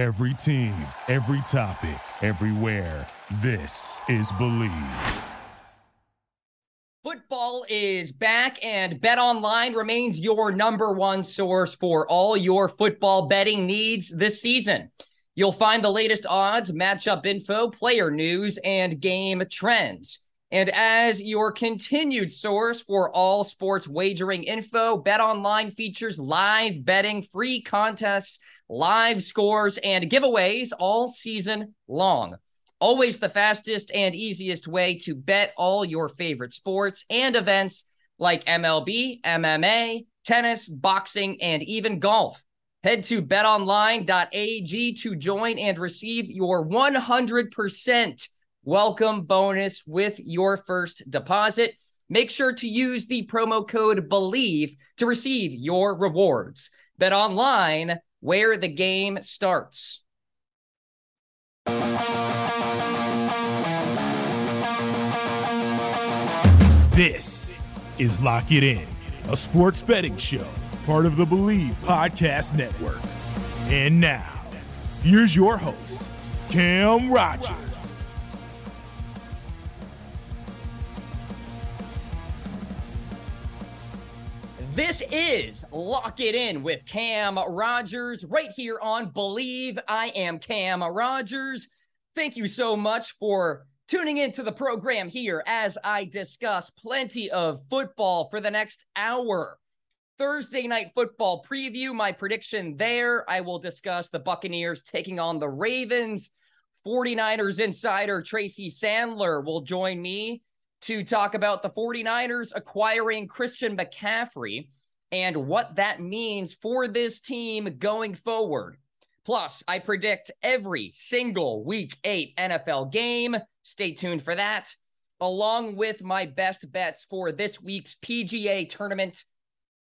Every team, every topic, everywhere. This is Believe. Football is back, and Bet Online remains your number one source for all your football betting needs this season. You'll find the latest odds, matchup info, player news, and game trends. And as your continued source for all sports wagering info, Bet Online features live betting, free contests, live scores, and giveaways all season long. Always the fastest and easiest way to bet all your favorite sports and events like MLB, MMA, tennis, boxing, and even golf. Head to betonline.ag to join and receive your 100% welcome bonus with your first deposit. Make sure to use the promo code BELIEVE to receive your rewards. Bet online where the game starts. This is Lock It In, a sports betting show, part of the Believe Podcast Network. And now, here's your host, Cam Rogers. This is Lock It In with Cam Rogers right here on Believe. I am Cam Rogers. Thank you so much for tuning into the program here as I discuss plenty of football for the next hour. Thursday night football preview, my prediction there. I will discuss the Buccaneers taking on the Ravens. 49ers insider Tracy Sandler will join me to talk about the 49ers acquiring Christian McCaffrey and what that means for this team going forward. Plus, I predict every single week eight NFL game. Stay tuned for that, along with my best bets for this week's PGA tournament,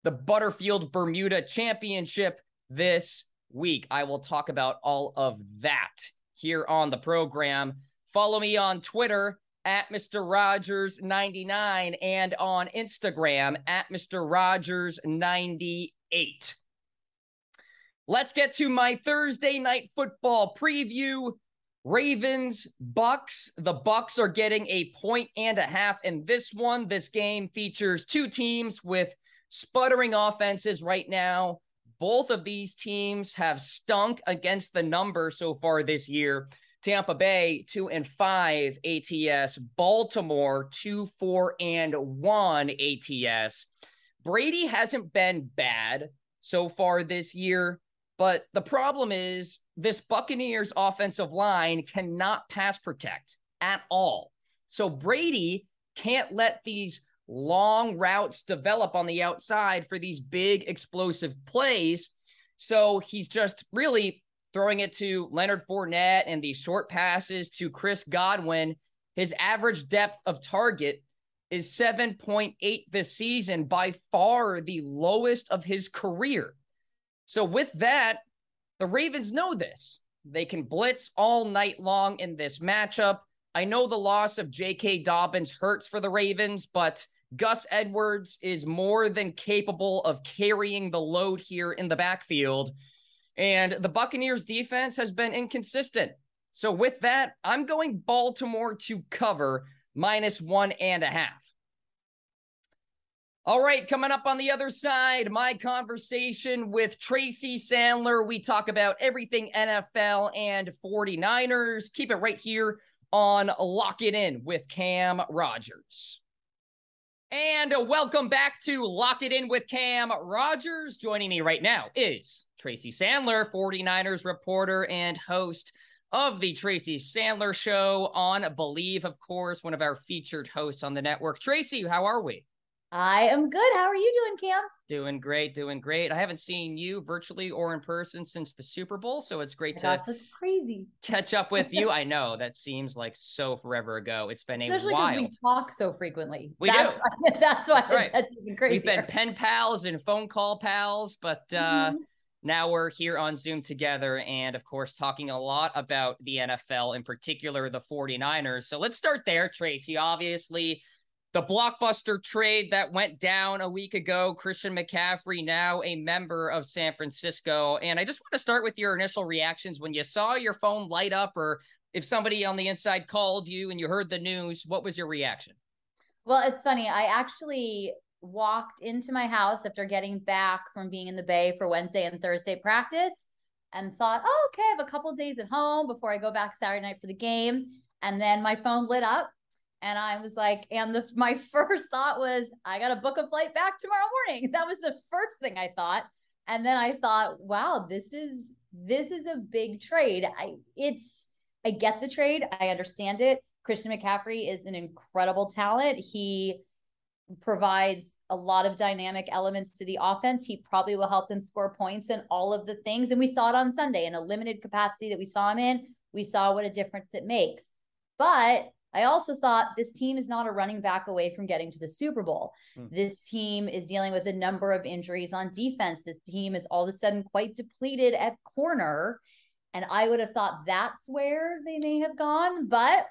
the Butterfield Bermuda Championship this week. I will talk about all of that here on the program. Follow me on Twitter at Mr. Rogers99 and on Instagram at Mr. Rogers98. Let's get to my Thursday night football preview. Ravens, Bucks. The Bucks are getting a point and a half in this one. This game features two teams with sputtering offenses right now. Both of these teams have stunk against the number so far this year. Tampa Bay, two and five ATS. Baltimore, two, four, and one ATS. Brady hasn't been bad so far this year, but the problem is this Buccaneers offensive line cannot pass protect at all. So Brady can't let these long routes develop on the outside for these big explosive plays. So he's just really throwing it to Leonard Fournette and the short passes to Chris Godwin. His average depth of target is 7.8 this season, by far the lowest of his career. So, with that, the Ravens know this. They can blitz all night long in this matchup. I know the loss of J.K. Dobbins hurts for the Ravens, but Gus Edwards is more than capable of carrying the load here in the backfield. And the Buccaneers defense has been inconsistent. So with that, I'm going Baltimore to cover minus one and a half. All right, coming up on the other side, my conversation with Tracy Sandler. We talk about everything NFL and 49ers. Keep it right here on Lock It In with Cam Rogers. And welcome back to Lock It In with Cam Rogers. Joining me right now is Tracy Sandler, 49ers reporter and host of the Tracy Sandler Show on Believe, of course, one of our featured hosts on the network. Tracy, how are we? I am good. How are you doing, Cam? Doing great, doing great. I haven't seen you virtually or in person since the Super Bowl, so it's great to crazy. catch up with you. I know that seems like so forever ago. It's been Especially a because while. we talk so frequently. We that's do. Why, that's why That's right. that's even crazy. We've been pen pals and phone call pals, but uh, Mhm. now we're here on Zoom together and, of course, talking a lot about the NFL, in particular the 49ers. So let's start there, Tracy. Obviously, the blockbuster trade that went down a week ago. Christian McCaffrey, now a member of San Francisco. And I just want to start with your initial reactions when you saw your phone light up, or if somebody on the inside called you and you heard the news, what was your reaction? Well, it's funny. I actually walked into my house after getting back from being in the Bay for Wednesday and Thursday practice and thought, oh, okay, I have a couple days at home before I go back Saturday night for the game. And then my phone lit up and I was like, and the my first thought was, I got to book a flight back tomorrow morning. That was the first thing I thought. And then I thought, wow, this is this is a big trade. I it's I get the trade. I understand it. Christian McCaffrey is an incredible talent. He provides a lot of dynamic elements to the offense. He probably will help them score points and all of the things. And we saw it on Sunday in a limited capacity that we saw him in. We saw what a difference it makes. But I also thought this team is not a running back away from getting to the Super Bowl. Mm. This team is dealing with a number of injuries on defense. This team is all of a sudden quite depleted at corner. And I would have thought that's where they may have gone, but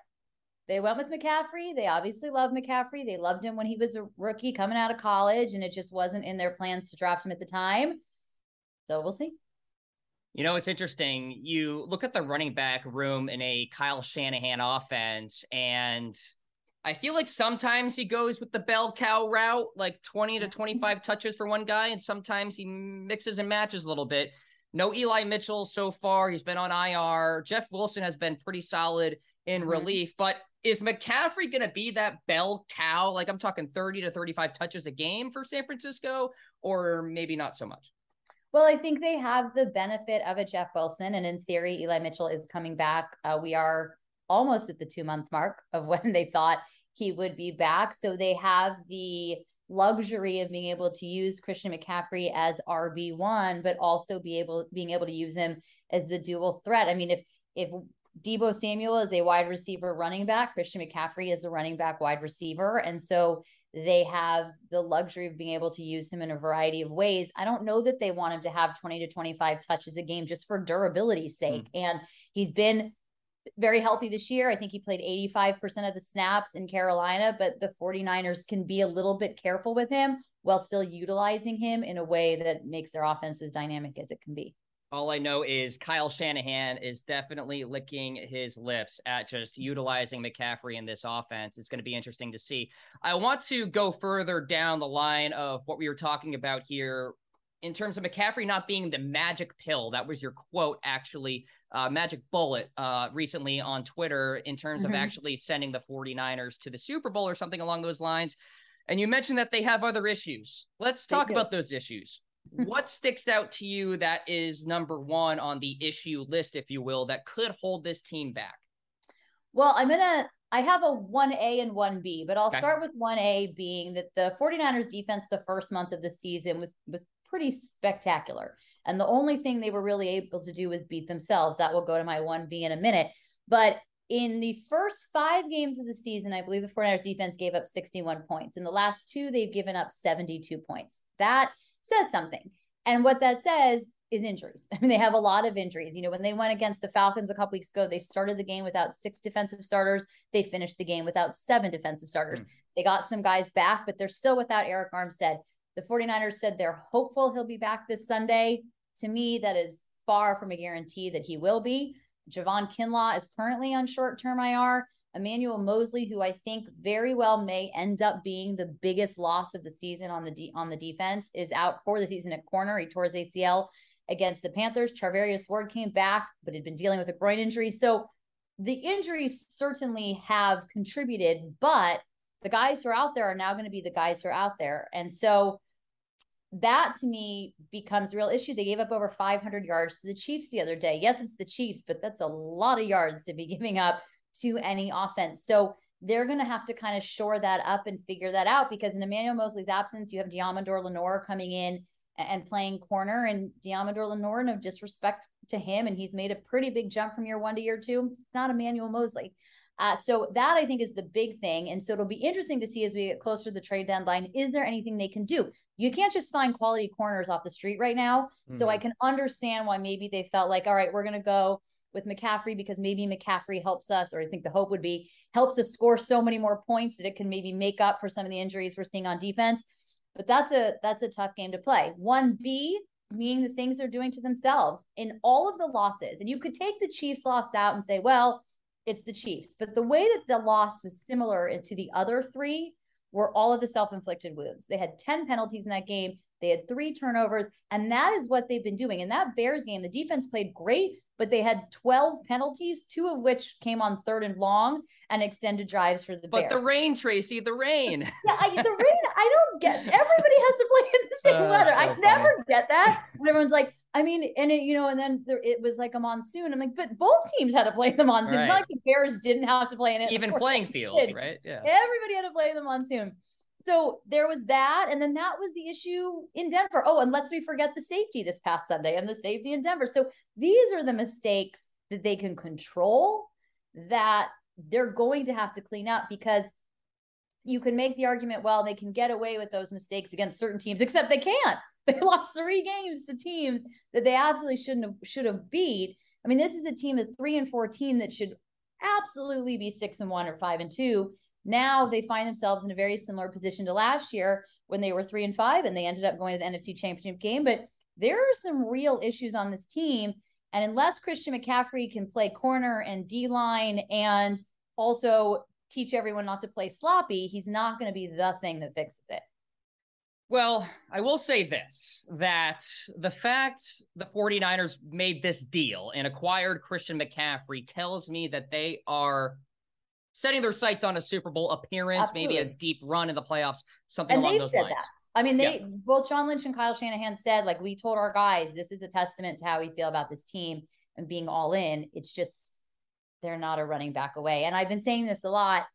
they went with McCaffrey. They obviously love McCaffrey. They loved him when he was a rookie coming out of college, and it just wasn't in their plans to draft him at the time. So we'll see. You know, it's interesting. You look at the running back room in a Kyle Shanahan offense, and I feel like sometimes he goes with the bell cow route, like 20 to 25 touches for one guy, and sometimes he mixes and matches a little bit. No Eli Mitchell so far. He's been on IR. Jeff Wilson has been pretty solid in mm-hmm. relief, but is McCaffrey going to be that bell cow? Like I'm talking 30 to 35 touches a game for San Francisco, or maybe not so much? Well, I think they have the benefit of a Jeff Wilson, and in theory, Eli Mitchell is coming back. Uh, we are almost at the two month mark of when they thought he would be back. So they have the luxury of being able to use Christian McCaffrey as RB one, but also be able being able to use him as the dual threat. I mean, if if Deebo Samuel is a wide receiver running back. Christian McCaffrey is a running back wide receiver. And so they have the luxury of being able to use him in a variety of ways. I don't know that they want him to have 20 to 25 touches a game just for durability's sake. Mm. And he's been very healthy this year. I think he played 85% of the snaps in Carolina, but the 49ers can be a little bit careful with him while still utilizing him in a way that makes their offense as dynamic as it can be. All I know is Kyle Shanahan is definitely licking his lips at just utilizing McCaffrey in this offense. It's going to be interesting to see. I want to go further down the line of what we were talking about here in terms of McCaffrey not being the magic pill. That was your quote, actually, uh, magic bullet uh, recently on Twitter in terms mm-hmm. of actually sending the 49ers to the Super Bowl or something along those lines. And you mentioned that they have other issues. Let's talk about those issues what sticks out to you that is number one on the issue list, if you will, that could hold this team back? Well, I'm going to, I have a 1A and 1B, but I'll okay. start with 1A being that the 49ers defense the first month of the season was, was pretty spectacular. And the only thing they were really able to do was beat themselves. That will go to my 1B in a minute. But in the first five games of the season, I believe the 49ers defense gave up 61 points. In the last two, they've given up 72 points. That says something. And what that says is injuries. I mean, they have a lot of injuries. You know, when they went against the Falcons a couple weeks ago, they started the game without six defensive starters. They finished the game without seven defensive starters. Mm. They got some guys back, but they're still without Arik Armstead. The 49ers said they're hopeful he'll be back this Sunday. To me, that is far from a guarantee that he will be. Javon Kinlaw is currently on short term IR. Emmanuel Moseley, who I think very well may end up being the biggest loss of the season on the de- on the defense, is out for the season at corner. He tore his ACL against the Panthers. Charvarius Ward came back, but had been dealing with a groin injury. So the injuries certainly have contributed, but the guys who are out there are now going to be the guys who are out there. And so that to me becomes a real issue. They gave up over 500 yards to the Chiefs the other day. Yes, it's the Chiefs, but that's a lot of yards to be giving up to any offense. So they're going to have to kind of shore that up and figure that out because in Emmanuel Moseley's absence, you have Deommodore Lenoir coming in and playing corner, and Deommodore Lenoir, no disrespect to him, and he's made a pretty big jump from year one to year two. Not Emmanuel Moseley. Uh, so that I think is the big thing. And so it'll be interesting to see as we get closer to the trade deadline, is there anything they can do? You can't just find quality corners off the street right now. Mm-hmm. So I mm-hmm. can understand why maybe they felt like, all right, we're going to go with McCaffrey because maybe McCaffrey helps us, or I think the hope would be helps us score so many more points that it can maybe make up for some of the injuries we're seeing on defense. But that's a that's a tough game to play. One B meaning the things they're doing to themselves in all of the losses. And you could take the Chiefs loss out and say, well, it's the Chiefs. But the way that the loss was similar to the other three were all of the self-inflicted wounds. They had 10 penalties in that game. They had three turnovers, and that is what they've been doing. In that Bears game, the defense played great, but they had 12 penalties, two of which came on third and long and extended drives for the but Bears. the rain, Tracy, the rain. yeah, I, the rain, I don't get. Everybody has to play in the same uh, weather. So I funny. never get that. When everyone's like, I mean, and it, you know, and then there, it was like a monsoon. I'm like, but both teams had to play in the monsoon. Right. It's not like the Bears didn't have to play in it. Even playing field, right? Yeah. Everybody had to play in the monsoon. So there was that. And then that was the issue in Denver. Oh, and let's we forget the safety this past Sunday and the safety in Denver. So these are the mistakes that they can control that they're going to have to clean up because you can make the argument, well, they can get away with those mistakes against certain teams, except they can't. They lost three games to teams that they absolutely shouldn't have should have beat. I mean, this is a team of three and fourteen that should absolutely be six and one or five and two. Now they find themselves in a very similar position to last year when they were three and five and they ended up going to the NFC championship game. But there are some real issues on this team. And unless Christian McCaffrey can play corner and D line and also teach everyone not to play sloppy, he's not going to be the thing that fixes it. Well, I will say this that the fact the 49ers made this deal and acquired Christian McCaffrey tells me that they are setting their sights on a Super Bowl appearance, Absolutely. maybe a deep run in the playoffs, something and along those lines. That. I mean, they yeah. both Sean Lynch and Kyle Shanahan said, like, we told our guys, this is a testament to how we feel about this team and being all in. It's just they're not a running back away. And I've been saying this a lot.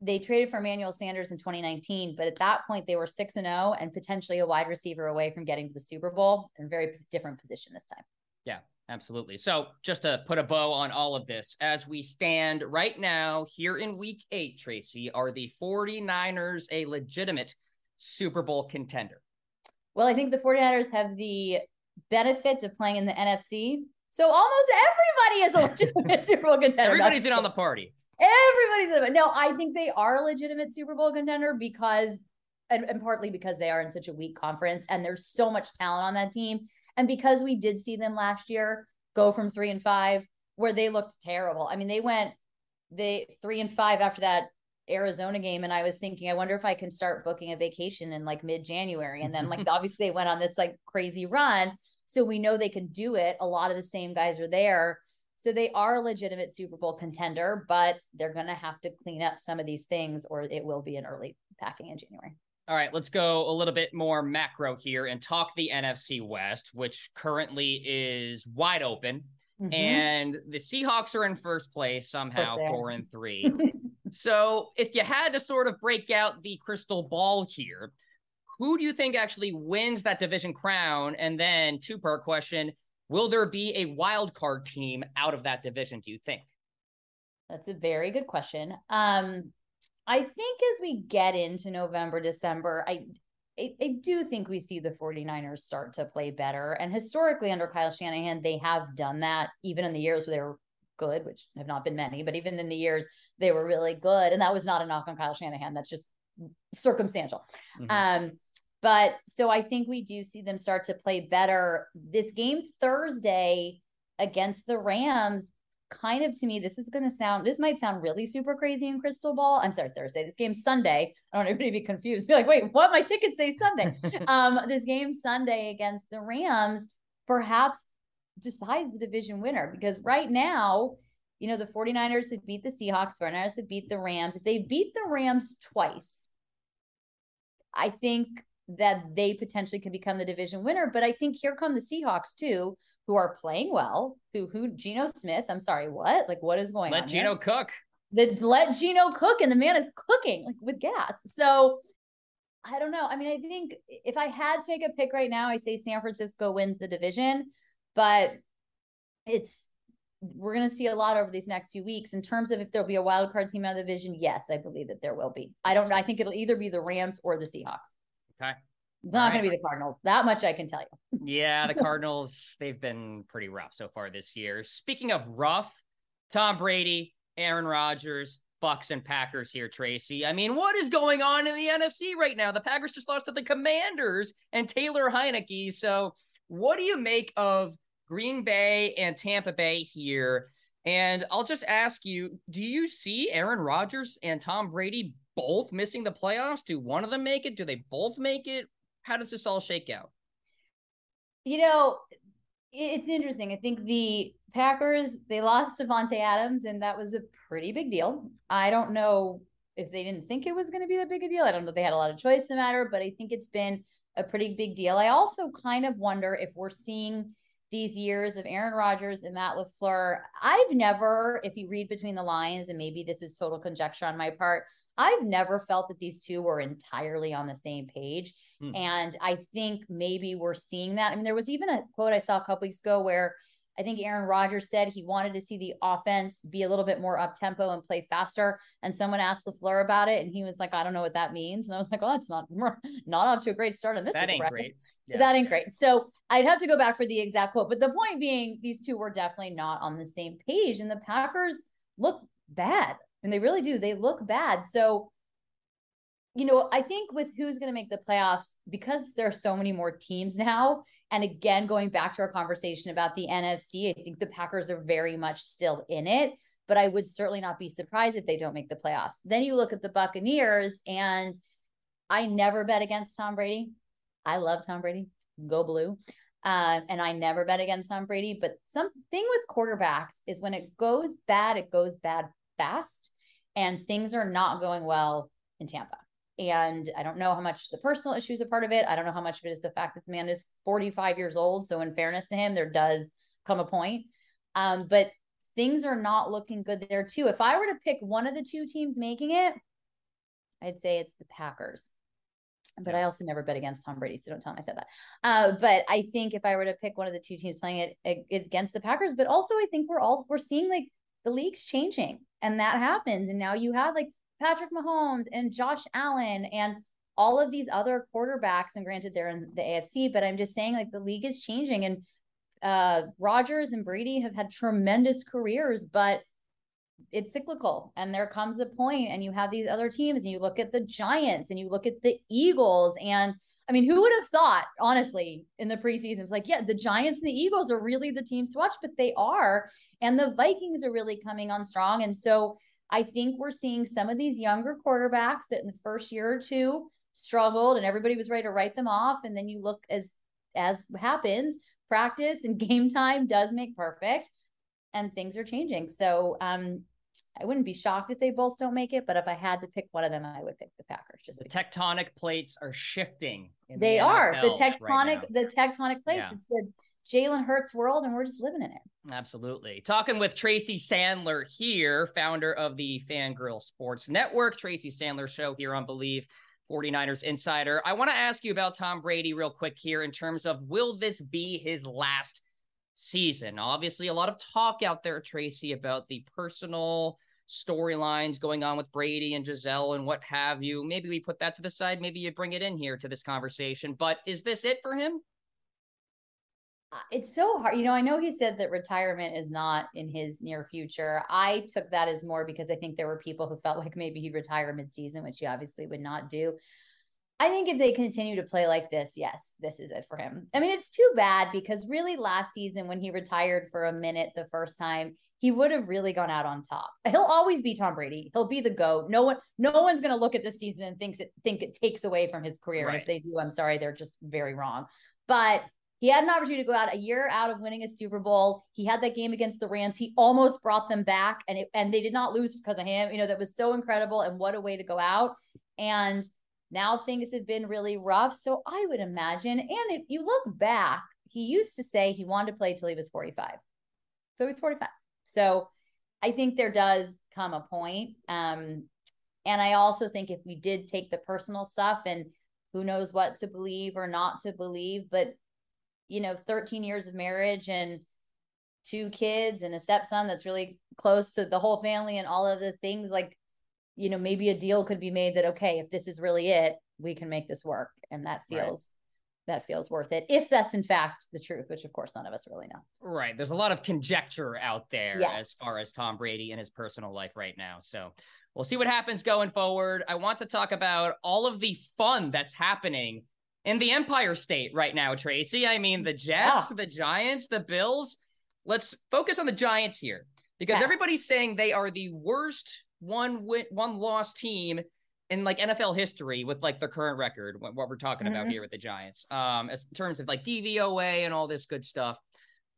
They traded for Emmanuel Sanders in 2019, but at that point they were 6 and 0 and potentially a wide receiver away from getting to the Super Bowl in a very different position this time. Yeah, absolutely. So, just to put a bow on all of this, as we stand right now here in week 8, Tracy, are the 49ers a legitimate Super Bowl contender? Well, I think the 49ers have the benefit of playing in the NFC. So almost everybody is a legitimate Super Bowl contender. Everybody's in on the party. Everybody's in. No, I think they are a legitimate Super Bowl contender because, and, and partly because they are in such a weak conference and there's so much talent on that team. And because we did see them last year go from three and five, where they looked terrible. I mean, they went they three and five after that Arizona game and I was thinking, I wonder if I can start booking a vacation in like mid January. And then, like, obviously, they went on this like crazy run. So we know they can do it. A lot of the same guys are there. So they are a legitimate Super Bowl contender, but they're going to have to clean up some of these things or it will be an early packing in January. All right, let's go a little bit more macro here and talk the NFC West, which currently is wide open. Mm-hmm. And the Seahawks are in first place somehow, four and three. So, if you had to sort of break out the crystal ball here, who do you think actually wins that division crown? And then, two part question Will there be a wild card team out of that division, do you think? That's a very good question. Um, I think as we get into November, December, I, I, I do think we see the 49ers start to play better. And historically, under Kyle Shanahan, they have done that even in the years where they were good, which have not been many, but even in the years they were really good. And that was not a knock on Kyle Shanahan. That's just circumstantial. Mm-hmm. Um, but so I think we do see them start to play better. This game Thursday against the Rams, kind of to me, this is going to sound, this might sound really super crazy in crystal ball. I'm sorry, Thursday. This game Sunday. I don't want anybody to be confused. Be like, wait, what? My tickets say Sunday. um, this game Sunday against the Rams, perhaps decides the division winner because right now, you know, the 49ers have beat the Seahawks, 49ers have beat the Rams. If they beat the Rams twice, I think that they potentially could become the division winner. But I think here come the Seahawks too, who are playing well. Who who Geno Smith? I'm sorry, what? Like what is going let on? Let Geno here? cook. The let Geno cook, and the man is cooking like with gas. So I don't know. I mean, I think if I had to take a pick right now, I say San Francisco wins the division but it's we're going to see a lot over these next few weeks in terms of if there'll be a wild card team out of the division. Yes, I believe that there will be. I don't know. I think it'll either be the Rams or the Seahawks. Okay. It's not right. going to be the Cardinals. That much I can tell you. yeah, the Cardinals, they've been pretty rough so far this year. Speaking of rough, Tom Brady, Aaron Rodgers, Bucks and Packers here, Tracy. I mean, what is going on in the NFC right now? The Packers just lost to the Commanders and Taylor Heinicke. So, what do you make of Green Bay and Tampa Bay here? And I'll just ask you, do you see Aaron Rodgers and Tom Brady both missing the playoffs? Do one of them make it? Do they both make it? How does this all shake out? You know, it's interesting. I think the Packers, they lost Davante Adams, and that was a pretty big deal. I don't know if they didn't think it was going to be that big a deal. I don't know if they had a lot of choice in the matter, but I think it's been a pretty big deal. I also kind of wonder if we're seeing these years of Aaron Rodgers and Matt LaFleur. I've never, if you read between the lines, and maybe this is total conjecture on my part, I've never felt that these two were entirely on the same page. Hmm. And I think maybe we're seeing that. I mean, there was even a quote I saw a couple weeks ago where I think Aaron Rodgers said he wanted to see the offense be a little bit more up tempo and play faster. And someone asked LaFleur about it, and he was like, "I don't know what that means." And I was like, "Oh, that's not not off to a great start on this." That ain't great. Yeah. That ain't great. So I'd have to go back for the exact quote, but the point being, these two were definitely not on the same page, and the Packers look bad, and they really do. They look bad. So you know, I think with who's going to make the playoffs, because there are so many more teams now, and again, going back to our conversation about the NFC, I think the Packers are very much still in it, but I would certainly not be surprised if they don't make the playoffs. Then you look at the Buccaneers, and I never bet against Tom Brady. I love Tom Brady. Go blue. Uh, and I never bet against Tom Brady. But something with quarterbacks is when it goes bad, it goes bad fast, and things are not going well in Tampa. And I don't know how much the personal issues are part of it. I don't know how much of it is the fact that the man is 45 years old. So, in fairness to him, there does come a point. Um, but things are not looking good there, too. If I were to pick one of the two teams making it, I'd say it's the Packers. But I also never bet against Tom Brady, so don't tell him I said that. Uh, but I think if I were to pick one of the two teams playing it, it against the Packers, but also I think we're all we're seeing like the league's changing, and that happens. And now you have like Patrick Mahomes and Josh Allen and all of these other quarterbacks. And granted, they're in the AFC, but I'm just saying like the league is changing. And uh, Rodgers and Brady have had tremendous careers, but it's cyclical. And there comes a point, and you have these other teams, and you look at the Giants and you look at the Eagles. And I mean, who would have thought, honestly, in the preseason? It's like, yeah, the Giants and the Eagles are really the teams to watch, but they are. And the Vikings are really coming on strong. And so I think we're seeing some of these younger quarterbacks that in the first year or two struggled and everybody was ready to write them off. And then you look as as happens, practice and game time does make perfect and things are changing. So um I wouldn't be shocked if they both don't make it, but if I had to pick one of them, I would pick the Packers. Just the tectonic plates are shifting. they the are the tectonic right the tectonic plates. Yeah. It's the Jalen Hurts world, and we're just living in it. Absolutely. Talking with Tracy Sandler here, founder of the Fangirl Sports Network, Tracy Sandler Show here on Believe 49ers Insider. I want to ask you about Tom Brady real quick here in terms of will this be his last season? Obviously, a lot of talk out there, Tracy, about the personal storylines going on with Brady and Gisele and what have you. Maybe we put that to the side. Maybe you bring it in here to this conversation. But is this it for him? Uh, it's so hard. You know, I know he said that retirement is not in his near future. I took that as more because I think there were people who felt like maybe he'd retire mid season, which he obviously would not do. I think if they continue to play like this, yes, this is it for him. I mean, it's too bad because really last season when he retired for a minute the first time, he would have really gone out on top. He'll always be Tom Brady. He'll be the GOAT. No one no one's going to look at this season and thinks it think it takes away from his career. Right. And if they do, I'm sorry, they're just very wrong. But he had an opportunity to go out a year out of winning a Super Bowl. He had that game against the Rams. He almost brought them back, and it, and they did not lose because of him. You know that was so incredible, and what a way to go out. And now things have been really rough. So I would imagine, and if you look back, he used to say he wanted to play till he was 45. So he's 45. So I think there does come a point. Um, and I also think if we did take the personal stuff and who knows what to believe or not to believe, but you know 13 years of marriage and two kids and a stepson that's really close to the whole family and all of the things like you know maybe a deal could be made that okay if this is really it we can make this work. And that feels right. that feels worth it. If that's in fact the truth, which of course none of us really know. Right. There's a lot of conjecture out there yes. as far as Tom Brady and his personal life right now. So we'll see what happens going forward. I want to talk about all of the fun that's happening in the Empire State right now, Tracy. I mean, the Jets, yeah. the Giants, the Bills. Let's focus on the Giants here because yeah. everybody's saying they are the worst one win, one loss team in like NFL history with like their current record, what, we're talking mm-hmm. about here with the Giants, um, as in terms of like DVOA and all this good stuff.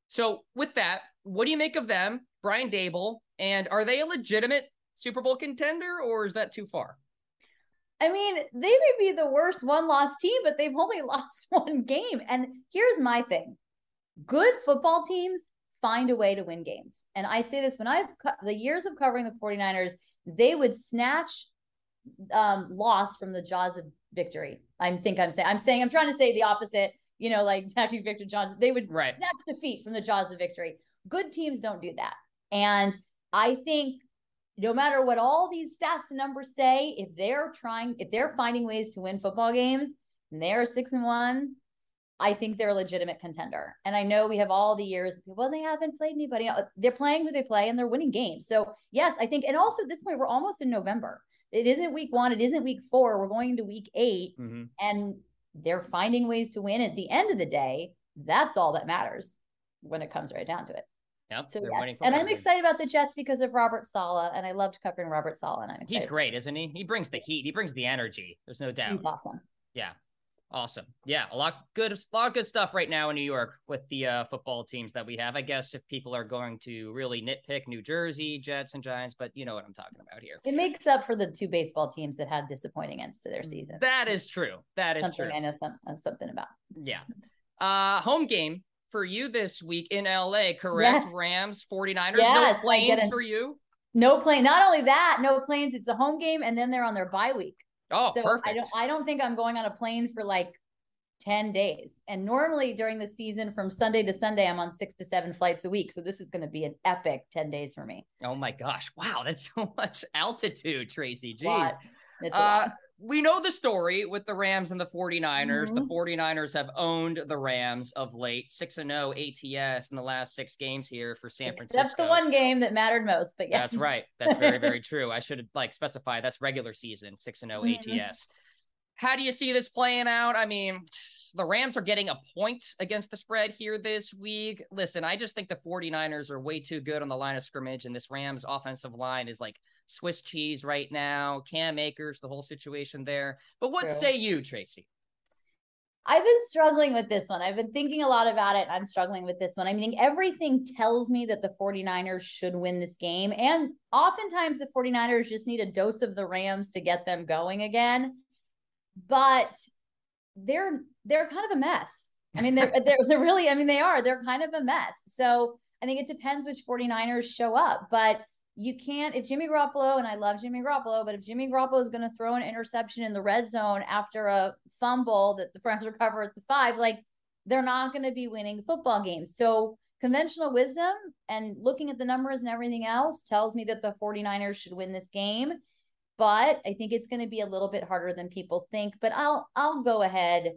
So with that, what do you make of them, Brian Daboll, and are they a legitimate Super Bowl contender, or is that too far? I mean, they may be the worst one loss team, but they've only lost one game. And here's my thing good football teams find a way to win games. And I say this when I've the years of covering the 49ers, they would snatch um, loss from the jaws of victory. I think I'm saying I'm saying I'm trying to say the opposite. You know, like snatching victory jaws. They would right. snatch defeat from the jaws of victory. Good teams don't do that. And I think no matter what all these stats and numbers say, if they're trying, if they're finding ways to win football games and they're six and one, I think they're a legitimate contender. And I know we have all the years, well, they haven't played anybody. They're playing who they play and they're winning games. So, yes, I think, and also at this point, we're almost in November. It isn't week one, it isn't week four. We're going into week 8 mm-hmm. and they're finding ways to win. At the end of the day, that's all that matters when it comes right down to it. Yep. So yes. and I'm excited about the Jets because of Robert Saleh, and I loved covering Robert Saleh. And I'm excited. he's great, isn't he? He brings the heat. He brings the energy. There's no doubt. He's awesome. Yeah. Awesome. Yeah, a lot good, a lot of good stuff right now in New York with the uh, football teams that we have. I guess if people are going to really nitpick New Jersey Jets and Giants, but you know what I'm talking about here. It makes up for the two baseball teams that had disappointing ends to their season. That is true. That is something true. I know some, something about. Yeah. Uh, home game for you this week in LA, correct? Yes. Rams, 49ers. Yes, no planes for you? No plane. Not only that, no planes. It's a home game, and then they're on their bye week. Oh, so perfect. I don't I don't think I'm going on a plane for like 10 days. And normally during the season from Sunday to Sunday, I'm on six to seven flights a week. So this is going to be an epic 10 days for me. Oh my gosh. Wow. That's so much altitude, Tracy. Jeez. Uh, we know the story with the Rams and the 49ers. Mm-hmm. The 49ers have owned the Rams of late, 6 and 0 ATS in the last six games here for San Except Francisco. That's the one game that mattered most, but yes. That's right. That's very, very true. I should like specify that's regular season, 6 and 0 mm-hmm. ATS. How do you see this playing out? I mean, the Rams are getting a point against the spread here this week. Listen, I just think the 49ers are way too good on the line of scrimmage, and this Rams offensive line is like Swiss cheese right now. Cam Akers, the whole situation there. But what True. say you, Tracy? I've been struggling with this one. I've been thinking a lot about it. I'm struggling with this one. I mean, everything tells me that the 49ers should win this game. And oftentimes the 49ers just need a dose of the Rams to get them going again. But they're they're kind of a mess. I mean, they're, they're they're really, I mean, they are. They're kind of a mess. So I think it depends which 49ers show up. But you can't if Jimmy Garoppolo and I love Jimmy Garoppolo, but if Jimmy Garoppolo is going to throw an interception in the red zone after a fumble that the Rams recover at the five, like they're not going to be winning football games. So conventional wisdom and looking at the numbers and everything else tells me that the 49ers should win this game. But I think it's going to be a little bit harder than people think. But I'll I'll go ahead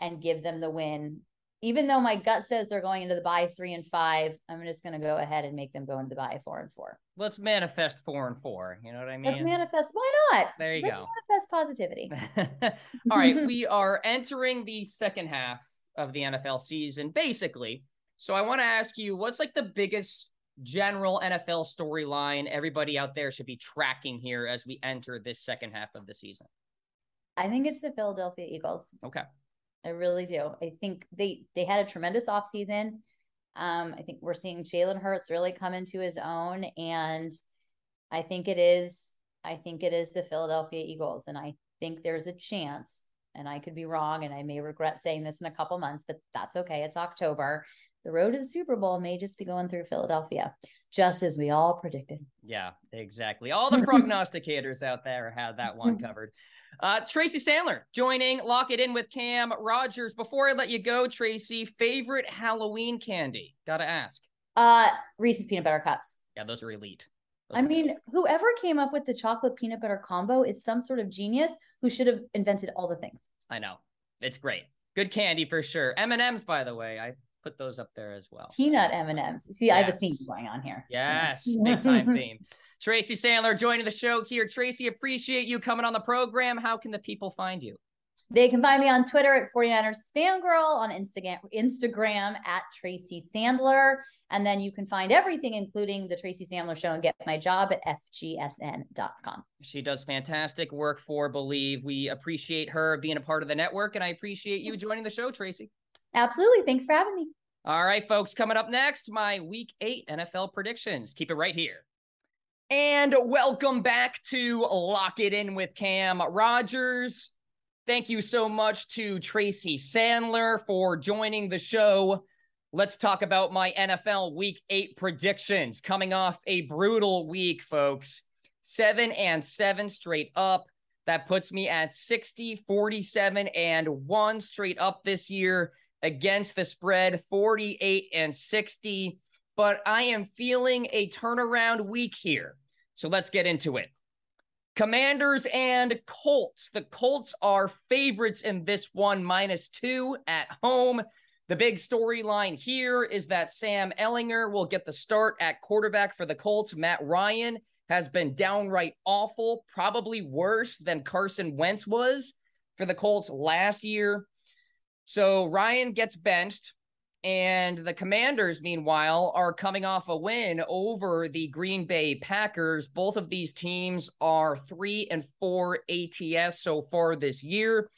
and give them the win even though my gut says they're going into the bye three and five, I'm just going to go ahead and make them go into the bye four and four. Let's manifest four and four. You know what I mean? Let's manifest. Why not? There you Let's go. Manifest positivity. All right. we are entering the second half of the NFL season, basically. So I want to ask you what's like the biggest general NFL storyline everybody out there should be tracking here as we enter this second half of the season? I think it's the Philadelphia Eagles. Okay. I really do. I think they they had a tremendous offseason. Um, I think we're seeing Jalen Hurts really come into his own, and I think it is. I think it is the Philadelphia Eagles, and I think there's a chance. And I could be wrong, and I may regret saying this in a couple months, but that's okay. It's October. The road to the Super Bowl may just be going through Philadelphia, just as we all predicted. Yeah, exactly. All the prognosticators out there had that one covered. Uh, Tracy Sandler joining Lock It In with Cam Rogers. Before I let you go, Tracy, favorite Halloween candy? Gotta ask. Uh, Reese's peanut butter cups. Yeah, those are elite. I mean, whoever came up with the chocolate peanut butter combo is some sort of genius who should have invented all the things. I know. It's great. Good candy for sure. M&Ms by the way. I put those up there as well. Peanut M&Ms. See, yes. I have a theme going on here. Yes, big time theme. Tracy Sandler joining the show here. Tracy, appreciate you coming on the program. How can the people find you? They can find me on Twitter at 49ers Fangirl, on Instagram, Instagram at Tracy Sandler. And then you can find everything, including the Tracy Sandler Show, and get my job at fgsn.com. She does fantastic work for Believe. We appreciate her being a part of the network, and I appreciate you joining the show, Tracy. Absolutely. Thanks for having me. All right, folks, coming up next, my week eight NFL predictions. Keep it right here. And welcome back to Lock It In with Cam Rogers. Thank you so much to Tracy Sandler for joining the show. Let's talk about my NFL week eight predictions coming off a brutal week, folks. Seven and seven straight up. That puts me at 60, 47, and one straight up this year against the spread, 48 and 60 but I am feeling a turnaround week here. So let's get into it. Commanders and Colts. The Colts are favorites in this one, minus two at home. The big storyline here is that Sam Ehlinger will get the start at quarterback for the Colts. Matt Ryan has been downright awful, probably worse than Carson Wentz was for the Colts last year. So Ryan gets benched. And the Commanders, meanwhile, are coming off a win over the Green Bay Packers. Both of these teams are three and four ATS so far this year.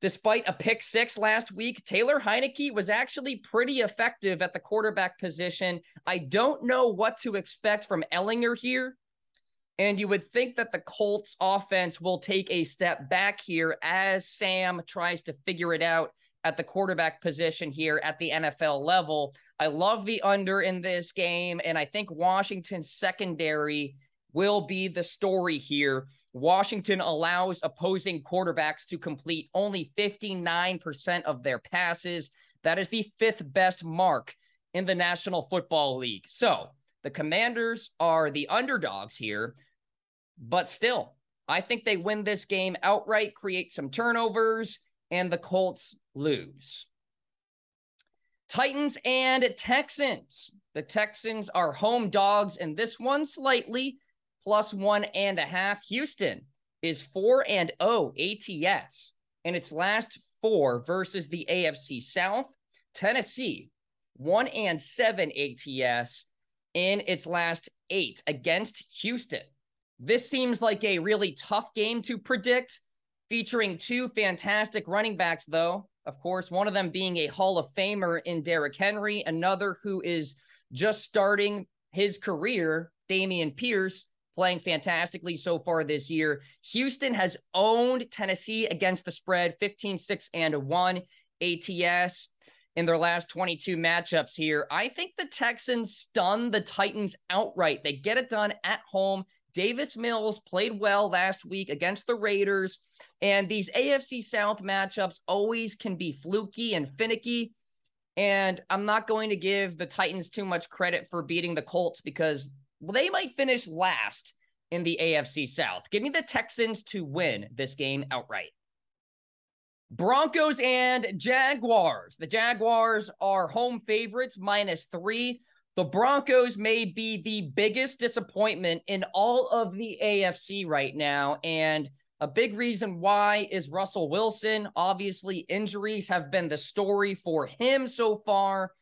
Despite a pick six last week, Taylor Heinicke was actually pretty effective at the quarterback position. I don't know what to expect from Ehlinger here. And you would think that the Colts offense will take a step back here as Sam tries to figure it out at the quarterback position here at the NFL level. I love the under in this game, and I think Washington's secondary will be the story here. Washington allows opposing quarterbacks to complete only 59% of their passes. That is the fifth best mark in the National Football League. So the Commanders are the underdogs here, but still, I think they win this game outright, create some turnovers, and the Colts lose. Titans and Texans. The Texans are home dogs in this one slightly, plus one and a half. Houston is 4 and oh O ATS in its last four versus the AFC South. Tennessee, 1 and 7 ATS in its last eight against Houston. This seems like a really tough game to predict, featuring two fantastic running backs, though. Of course, one of them being a Hall of Famer in Derrick Henry, another who is just starting his career, Dameon Pierce, playing fantastically so far this year. Houston has owned Tennessee against the spread 15 6 and 1 ATS in their last 22 matchups here. I think the Texans stun the Titans outright. They get it done at home. Davis Mills played well last week against the Raiders. And these AFC South matchups always can be fluky and finicky. And I'm not going to give the Titans too much credit for beating the Colts because they might finish last in the AFC South. Give me the Texans to win this game outright. Broncos and Jaguars. The Jaguars are home favorites minus three. The Broncos may be the biggest disappointment in all of the AFC right now. And a big reason why is Russell Wilson. Obviously, injuries have been the story for him so far.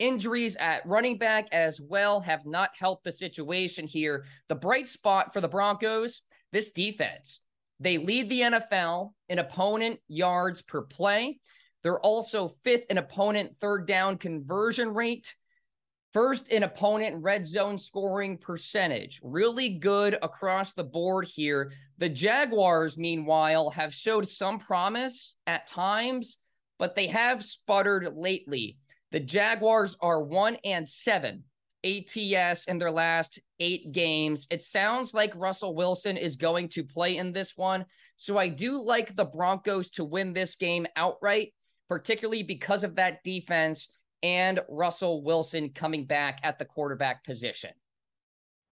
Injuries at running back as well have not helped the situation here. The bright spot for the Broncos, this defense. They lead the NFL in opponent yards per play. They're also fifth in opponent third down conversion rate. First in opponent red zone scoring percentage. Really good across the board here. The Jaguars, meanwhile, have showed some promise at times, but they have sputtered lately. The Jaguars are one and seven ATS in their last eight games. It sounds like Russell Wilson is going to play in this one. So I do like the Broncos to win this game outright, particularly because of that defense and Russell Wilson coming back at the quarterback position.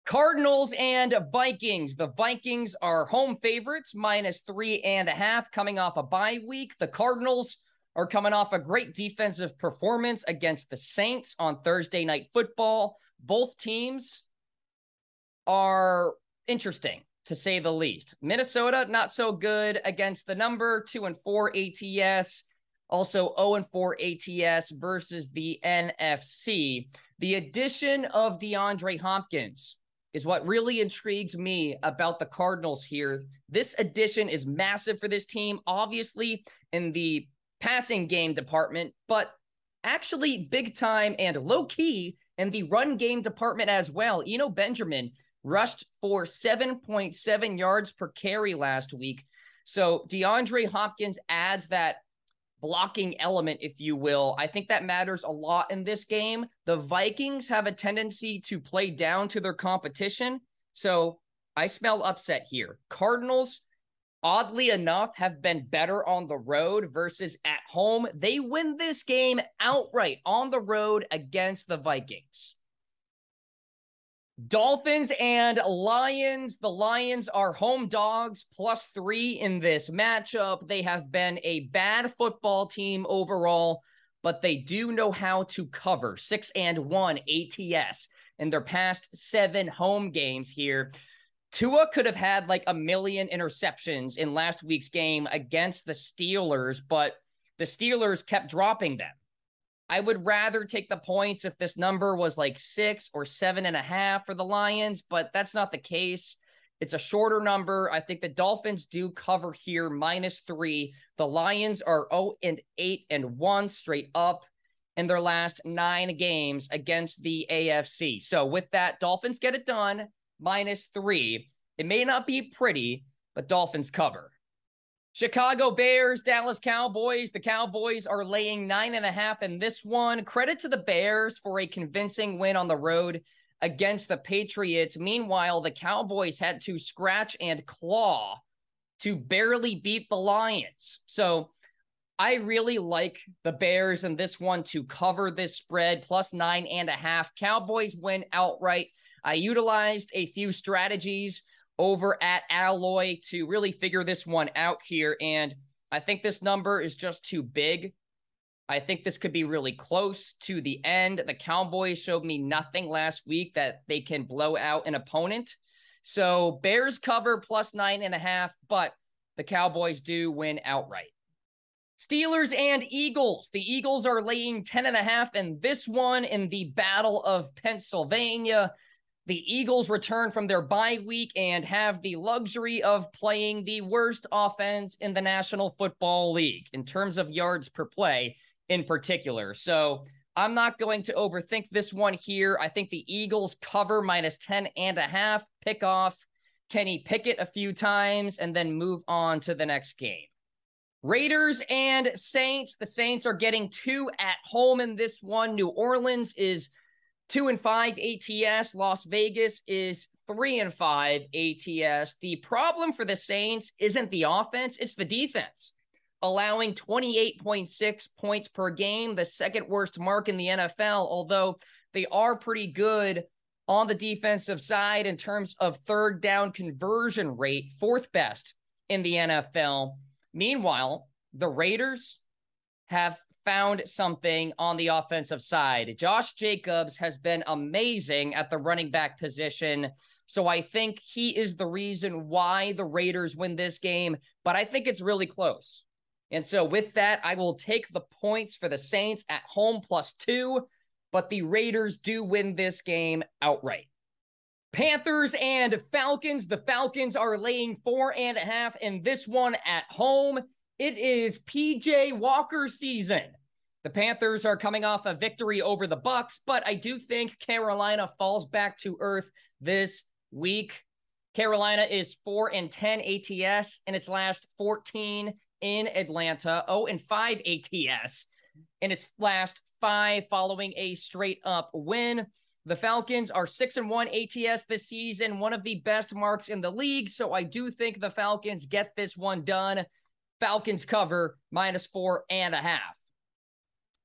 Cardinals and Vikings. The Vikings are home favorites, minus three and a half, coming off a bye week. The Cardinals are coming off a great defensive performance against the Saints on Thursday night football. Both teams are interesting to say the least. Minnesota, not so good against the number, two and four ATS, also 0 and 4 ATS versus the NFC. The addition of DeAndre Hopkins is what really intrigues me about the Cardinals here. This addition is massive for this team, obviously in the passing game department, but actually big time and low key in the run game department as well. Eno Benjamin rushed for 7.7 yards per carry last week. So DeAndre Hopkins adds that blocking element, if you will. I think that matters a lot in this game. The Vikings have a tendency to play down to their competition. So I smell upset here. Cardinals, oddly enough, have been better on the road versus at home. They win this game outright on the road against the Vikings. Dolphins and Lions. The Lions are home dogs plus three in this matchup. They have been a bad football team overall, but they do know how to cover six and one ATS in their past seven home games here. Tua could have had like a million interceptions in last week's game against the Steelers, but the Steelers kept dropping them. I would rather take the points if this number was like six or seven and a half for the Lions, but that's not the case. It's a shorter number. I think the Dolphins do cover here minus three. The Lions are 0 and 8 and 1 straight up in their last nine games against the AFC. So with that, Dolphins get it done minus three. It may not be pretty, but Dolphins cover. Chicago Bears, Dallas Cowboys. The Cowboys are laying nine and a half in this one. Credit to the Bears for a convincing win on the road against the Patriots. Meanwhile, the Cowboys had to scratch and claw to barely beat the Lions. So I really like the Bears in this one to cover this spread plus nine and a half. Cowboys win outright. I utilized a few strategies over at Alloy to really figure this one out here. And I think this number is just too big. I think this could be really close to the end. The Cowboys showed me nothing last week that they can blow out an opponent. So Bears cover plus nine and a half, but the Cowboys do win outright. Steelers and Eagles. The Eagles are laying 10 and a half in this one in the Battle of Pennsylvania. The Eagles return from their bye week and have the luxury of playing the worst offense in the National Football League in terms of yards per play in particular. So I'm not going to overthink this one here. I think the Eagles cover minus 10 and a half, pick off Kenny Pickett a few times, and then move on to the next game. Raiders and Saints. The Saints are getting two at home in this one. New Orleans is two and five ATS. Las Vegas is three and five ATS. The problem for the Saints isn't the offense, it's the defense, allowing 28.6 points per game, the second worst mark in the NFL, although they are pretty good on the defensive side in terms of third down conversion rate, fourth best in the NFL. Meanwhile, the Raiders have found something on the offensive side. Josh Jacobs has been amazing at the running back position. So I think he is the reason why the Raiders win this game, but I think it's really close. And so with that, I will take the points for the Saints at home plus two, but the Raiders do win this game outright. Panthers and Falcons. The Falcons are laying four and a half in this one at home. It is PJ Walker season. The Panthers are coming off a victory over the Bucs, but I do think Carolina falls back to earth this week. Carolina is 4 and 10 ATS in its last 14 in Atlanta, 0 and 5 ATS in its last 5 following a straight up win. The Falcons are 6 and 1 ATS this season, one of the best marks in the league, so I do think the Falcons get this one done. Falcons cover minus four and a half.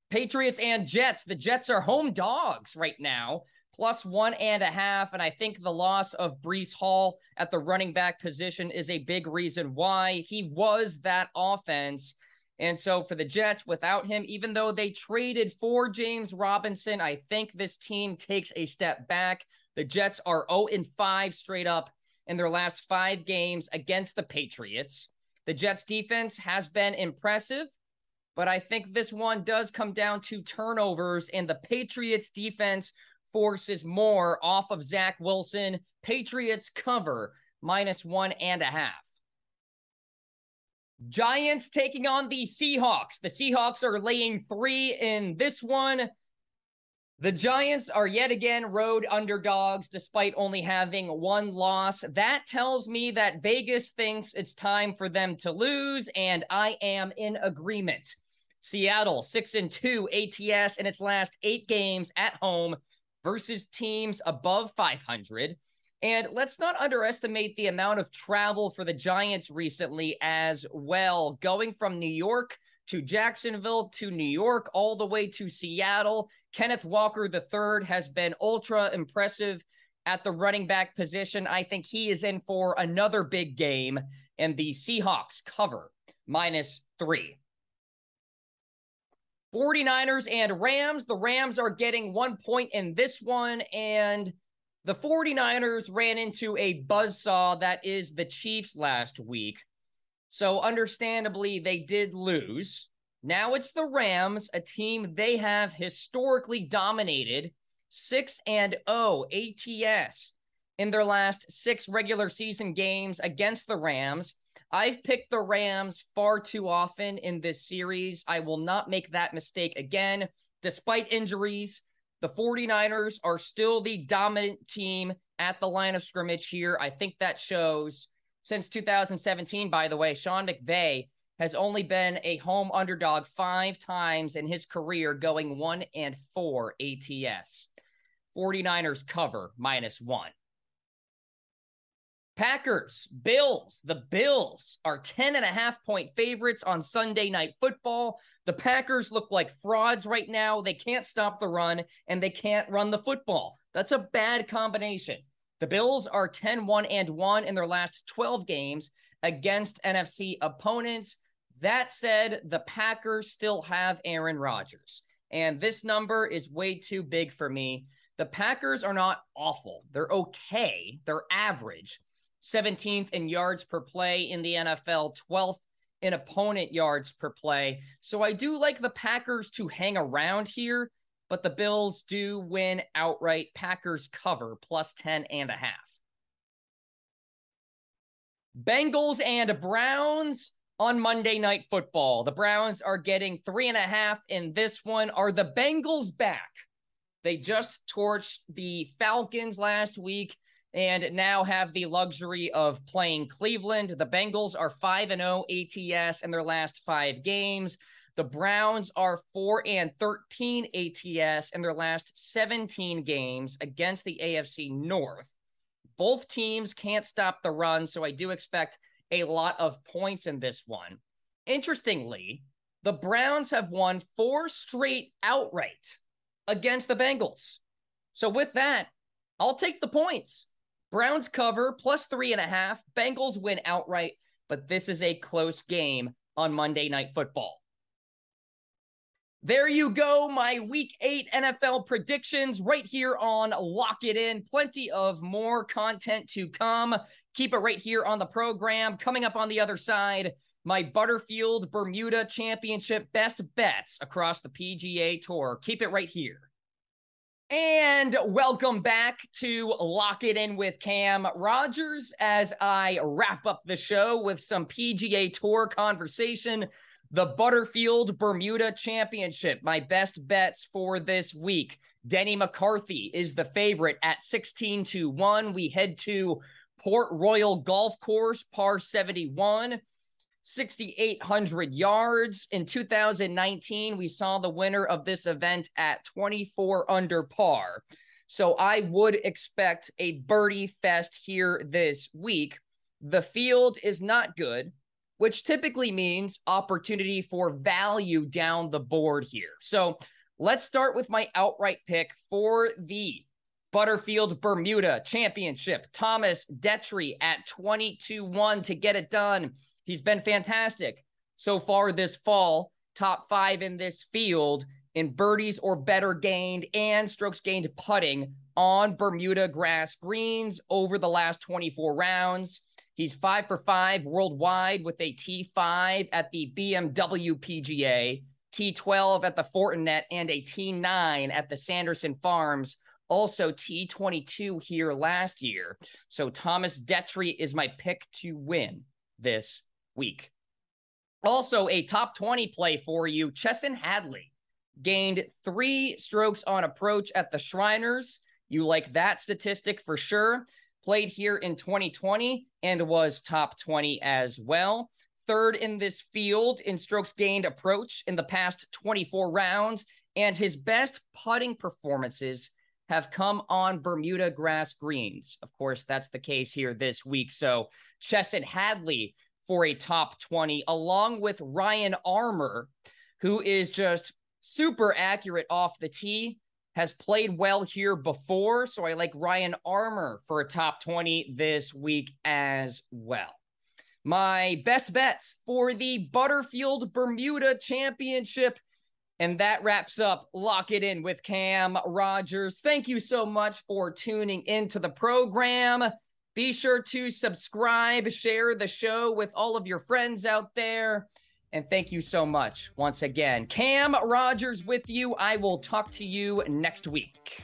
Patriots and Jets. The Jets are home dogs right now, plus one and a half. And I think the loss of Breece Hall at the running back position is a big reason why he was that offense. And so for the Jets, without him, even though they traded for James Robinson, I think this team takes a step back. The Jets are 0 5 straight up in their last five games against the Patriots. The Jets defense has been impressive, but I think this one does come down to turnovers, and the Patriots defense forces more off of Zach Wilson. Patriots cover minus one and a half. Giants taking on the Seahawks. The Seahawks are laying three in this one. The Giants are yet again road underdogs despite only having one loss. That tells me that Vegas thinks it's time for them to lose, and I am in agreement. Seattle, six and two ATS in its last eight games at home versus teams above 500. And let's not underestimate the amount of travel for the Giants recently as well, going from New York to Jacksonville to New York, all the way to Seattle. Kenneth Walker III has been ultra impressive at the running back position. I think he is in for another big game, and the Seahawks cover minus three. 49ers and Rams. The Rams are getting one point in this one, and the 49ers ran into a buzzsaw that is the Chiefs last week. So, understandably, they did lose. Now it's the Rams, a team they have historically dominated 6 and 0 ATS in their last six regular season games against the Rams. I've picked the Rams far too often in this series. I will not make that mistake again. Despite injuries, the 49ers are still the dominant team at the line of scrimmage here. I think that shows since 2017, by the way, Sean McVay has only been a home underdog five times in his career, going one and four ATS. 49ers cover minus one. Packers, Bills. The Bills are 10 and a half point favorites on Sunday night football. The Packers look like frauds right now. They can't stop the run and they can't run the football. That's a bad combination. The Bills are 10 1 and 1 in their last 12 games against NFC opponents. That said, the Packers still have Aaron Rodgers, and this number is way too big for me. The Packers are not awful, they're okay, they're average. 17th in yards per play in the NFL, 12th in opponent yards per play. So I do like the Packers to hang around here, but the Bills do win outright. Packers cover plus 10 and a half. Bengals and Browns on Monday Night Football. The Browns are getting three and a half in this one. Are the Bengals back? They just torched the Falcons last week and now have the luxury of playing Cleveland. The Bengals are 5 and 0 ATS in their last 5 games. The Browns are 4 and 13 ATS in their last 17 games against the AFC North. Both teams can't stop the run, so I do expect a lot of points in this one. Interestingly, the Browns have won four straight outright against the Bengals. So with that, I'll take the points. Browns cover plus three and a half. Bengals win outright, but this is a close game on Monday Night Football. There you go, my week eight NFL predictions right here on Lock It In. Plenty of more content to come. Keep it right here on the program. Coming up on the other side, my Butterfield Bermuda Championship best bets across the PGA Tour. Keep it right here. And welcome back to Lock It In with Cam Rogers as I wrap up the show with some PGA Tour conversation. The Butterfield Bermuda Championship, my best bets for this week. Denny McCarthy is the favorite at 16 to 1. We head to Port Royal Golf Course, par 71. 6,800 yards. In 2019, we saw the winner of this event at 24 under par. So I would expect a birdie fest here this week. The field is not good, which typically means opportunity for value down the board here. So let's start with my outright pick for the Butterfield Bermuda Championship. Thomas Detry at 22 1 to get it done. He's been fantastic so far this fall, top five in this field in birdies or better gained and strokes gained putting on Bermuda grass greens over the last 24 rounds. He's five for five worldwide with a T5 at the BMW PGA, T12 at the Fortinet, and a T9 at the Sanderson Farms. Also, T22 here last year. So, Thomas Detry is my pick to win this week. Also, a top 20 play for you Chesson Hadley gained three strokes on approach at the Shriners. You like that statistic for sure. Played here in 2020 and was top 20 as well. Third in this field in strokes gained approach in the past 24 rounds. And his best putting performances have come on Bermuda grass greens. Of course, that's the case here this week. So, Chesson Hadley for a top 20, along with Ryan Armour, who is just super accurate off the tee, has played well here before. So I like Ryan Armour for a top 20 this week as well. My best bets for the Butterfield Bermuda Championship. And that wraps up Lock It In with Cam Rogers. Thank you so much for tuning into the program. Be sure to subscribe, share the show with all of your friends out there. And thank you so much once again. Cam Rogers with you. I will talk to you next week.